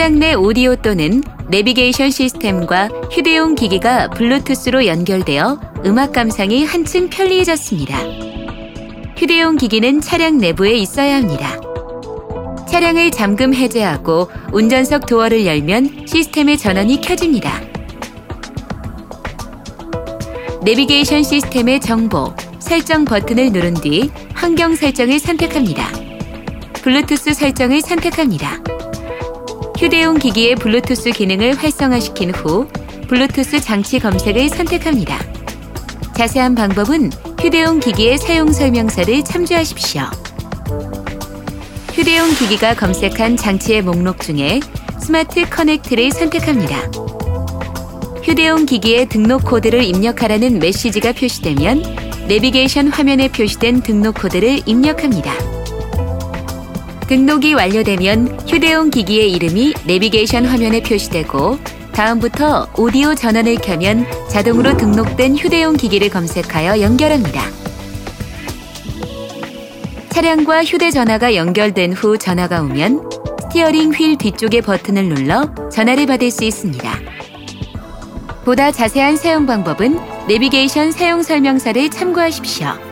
차량 내 오디오 또는 내비게이션 시스템과 휴대용 기기가 블루투스로 연결되어 음악 감상이 한층 편리해졌습니다. 휴대용 기기는 차량 내부에 있어야 합니다. 차량을 잠금 해제하고 운전석 도어를 열면 시스템의 전원이 켜집니다. 내비게이션 시스템의 정보, 설정 버튼을 누른 뒤 환경 설정을 선택합니다. 블루투스 설정을 선택합니다. 휴대용 기기의 블루투스 기능을 활성화시킨 후 블루투스 장치 검색을 선택합니다. 자세한 방법은 휴대용 기기의 사용 설명서를 참조하십시오. 휴대용 기기가 검색한 장치의 목록 중에 스마트 커넥트를 선택합니다. 휴대용 기기의 등록 코드를 입력하라는 메시지가 표시되면 내비게이션 화면에 표시된 등록 코드를 입력합니다. 등록이 완료되면 휴대용 기기의 이름이 내비게이션 화면에 표시되고 다음부터 오디오 전원을 켜면 자동으로 등록된 휴대용 기기를 검색하여 연결합니다. 차량과 휴대전화가 연결된 후 전화가 오면 스티어링 휠 뒤쪽의 버튼을 눌러 전화를 받을 수 있습니다. 보다 자세한 사용 방법은 내비게이션 사용 설명서를 참고하십시오.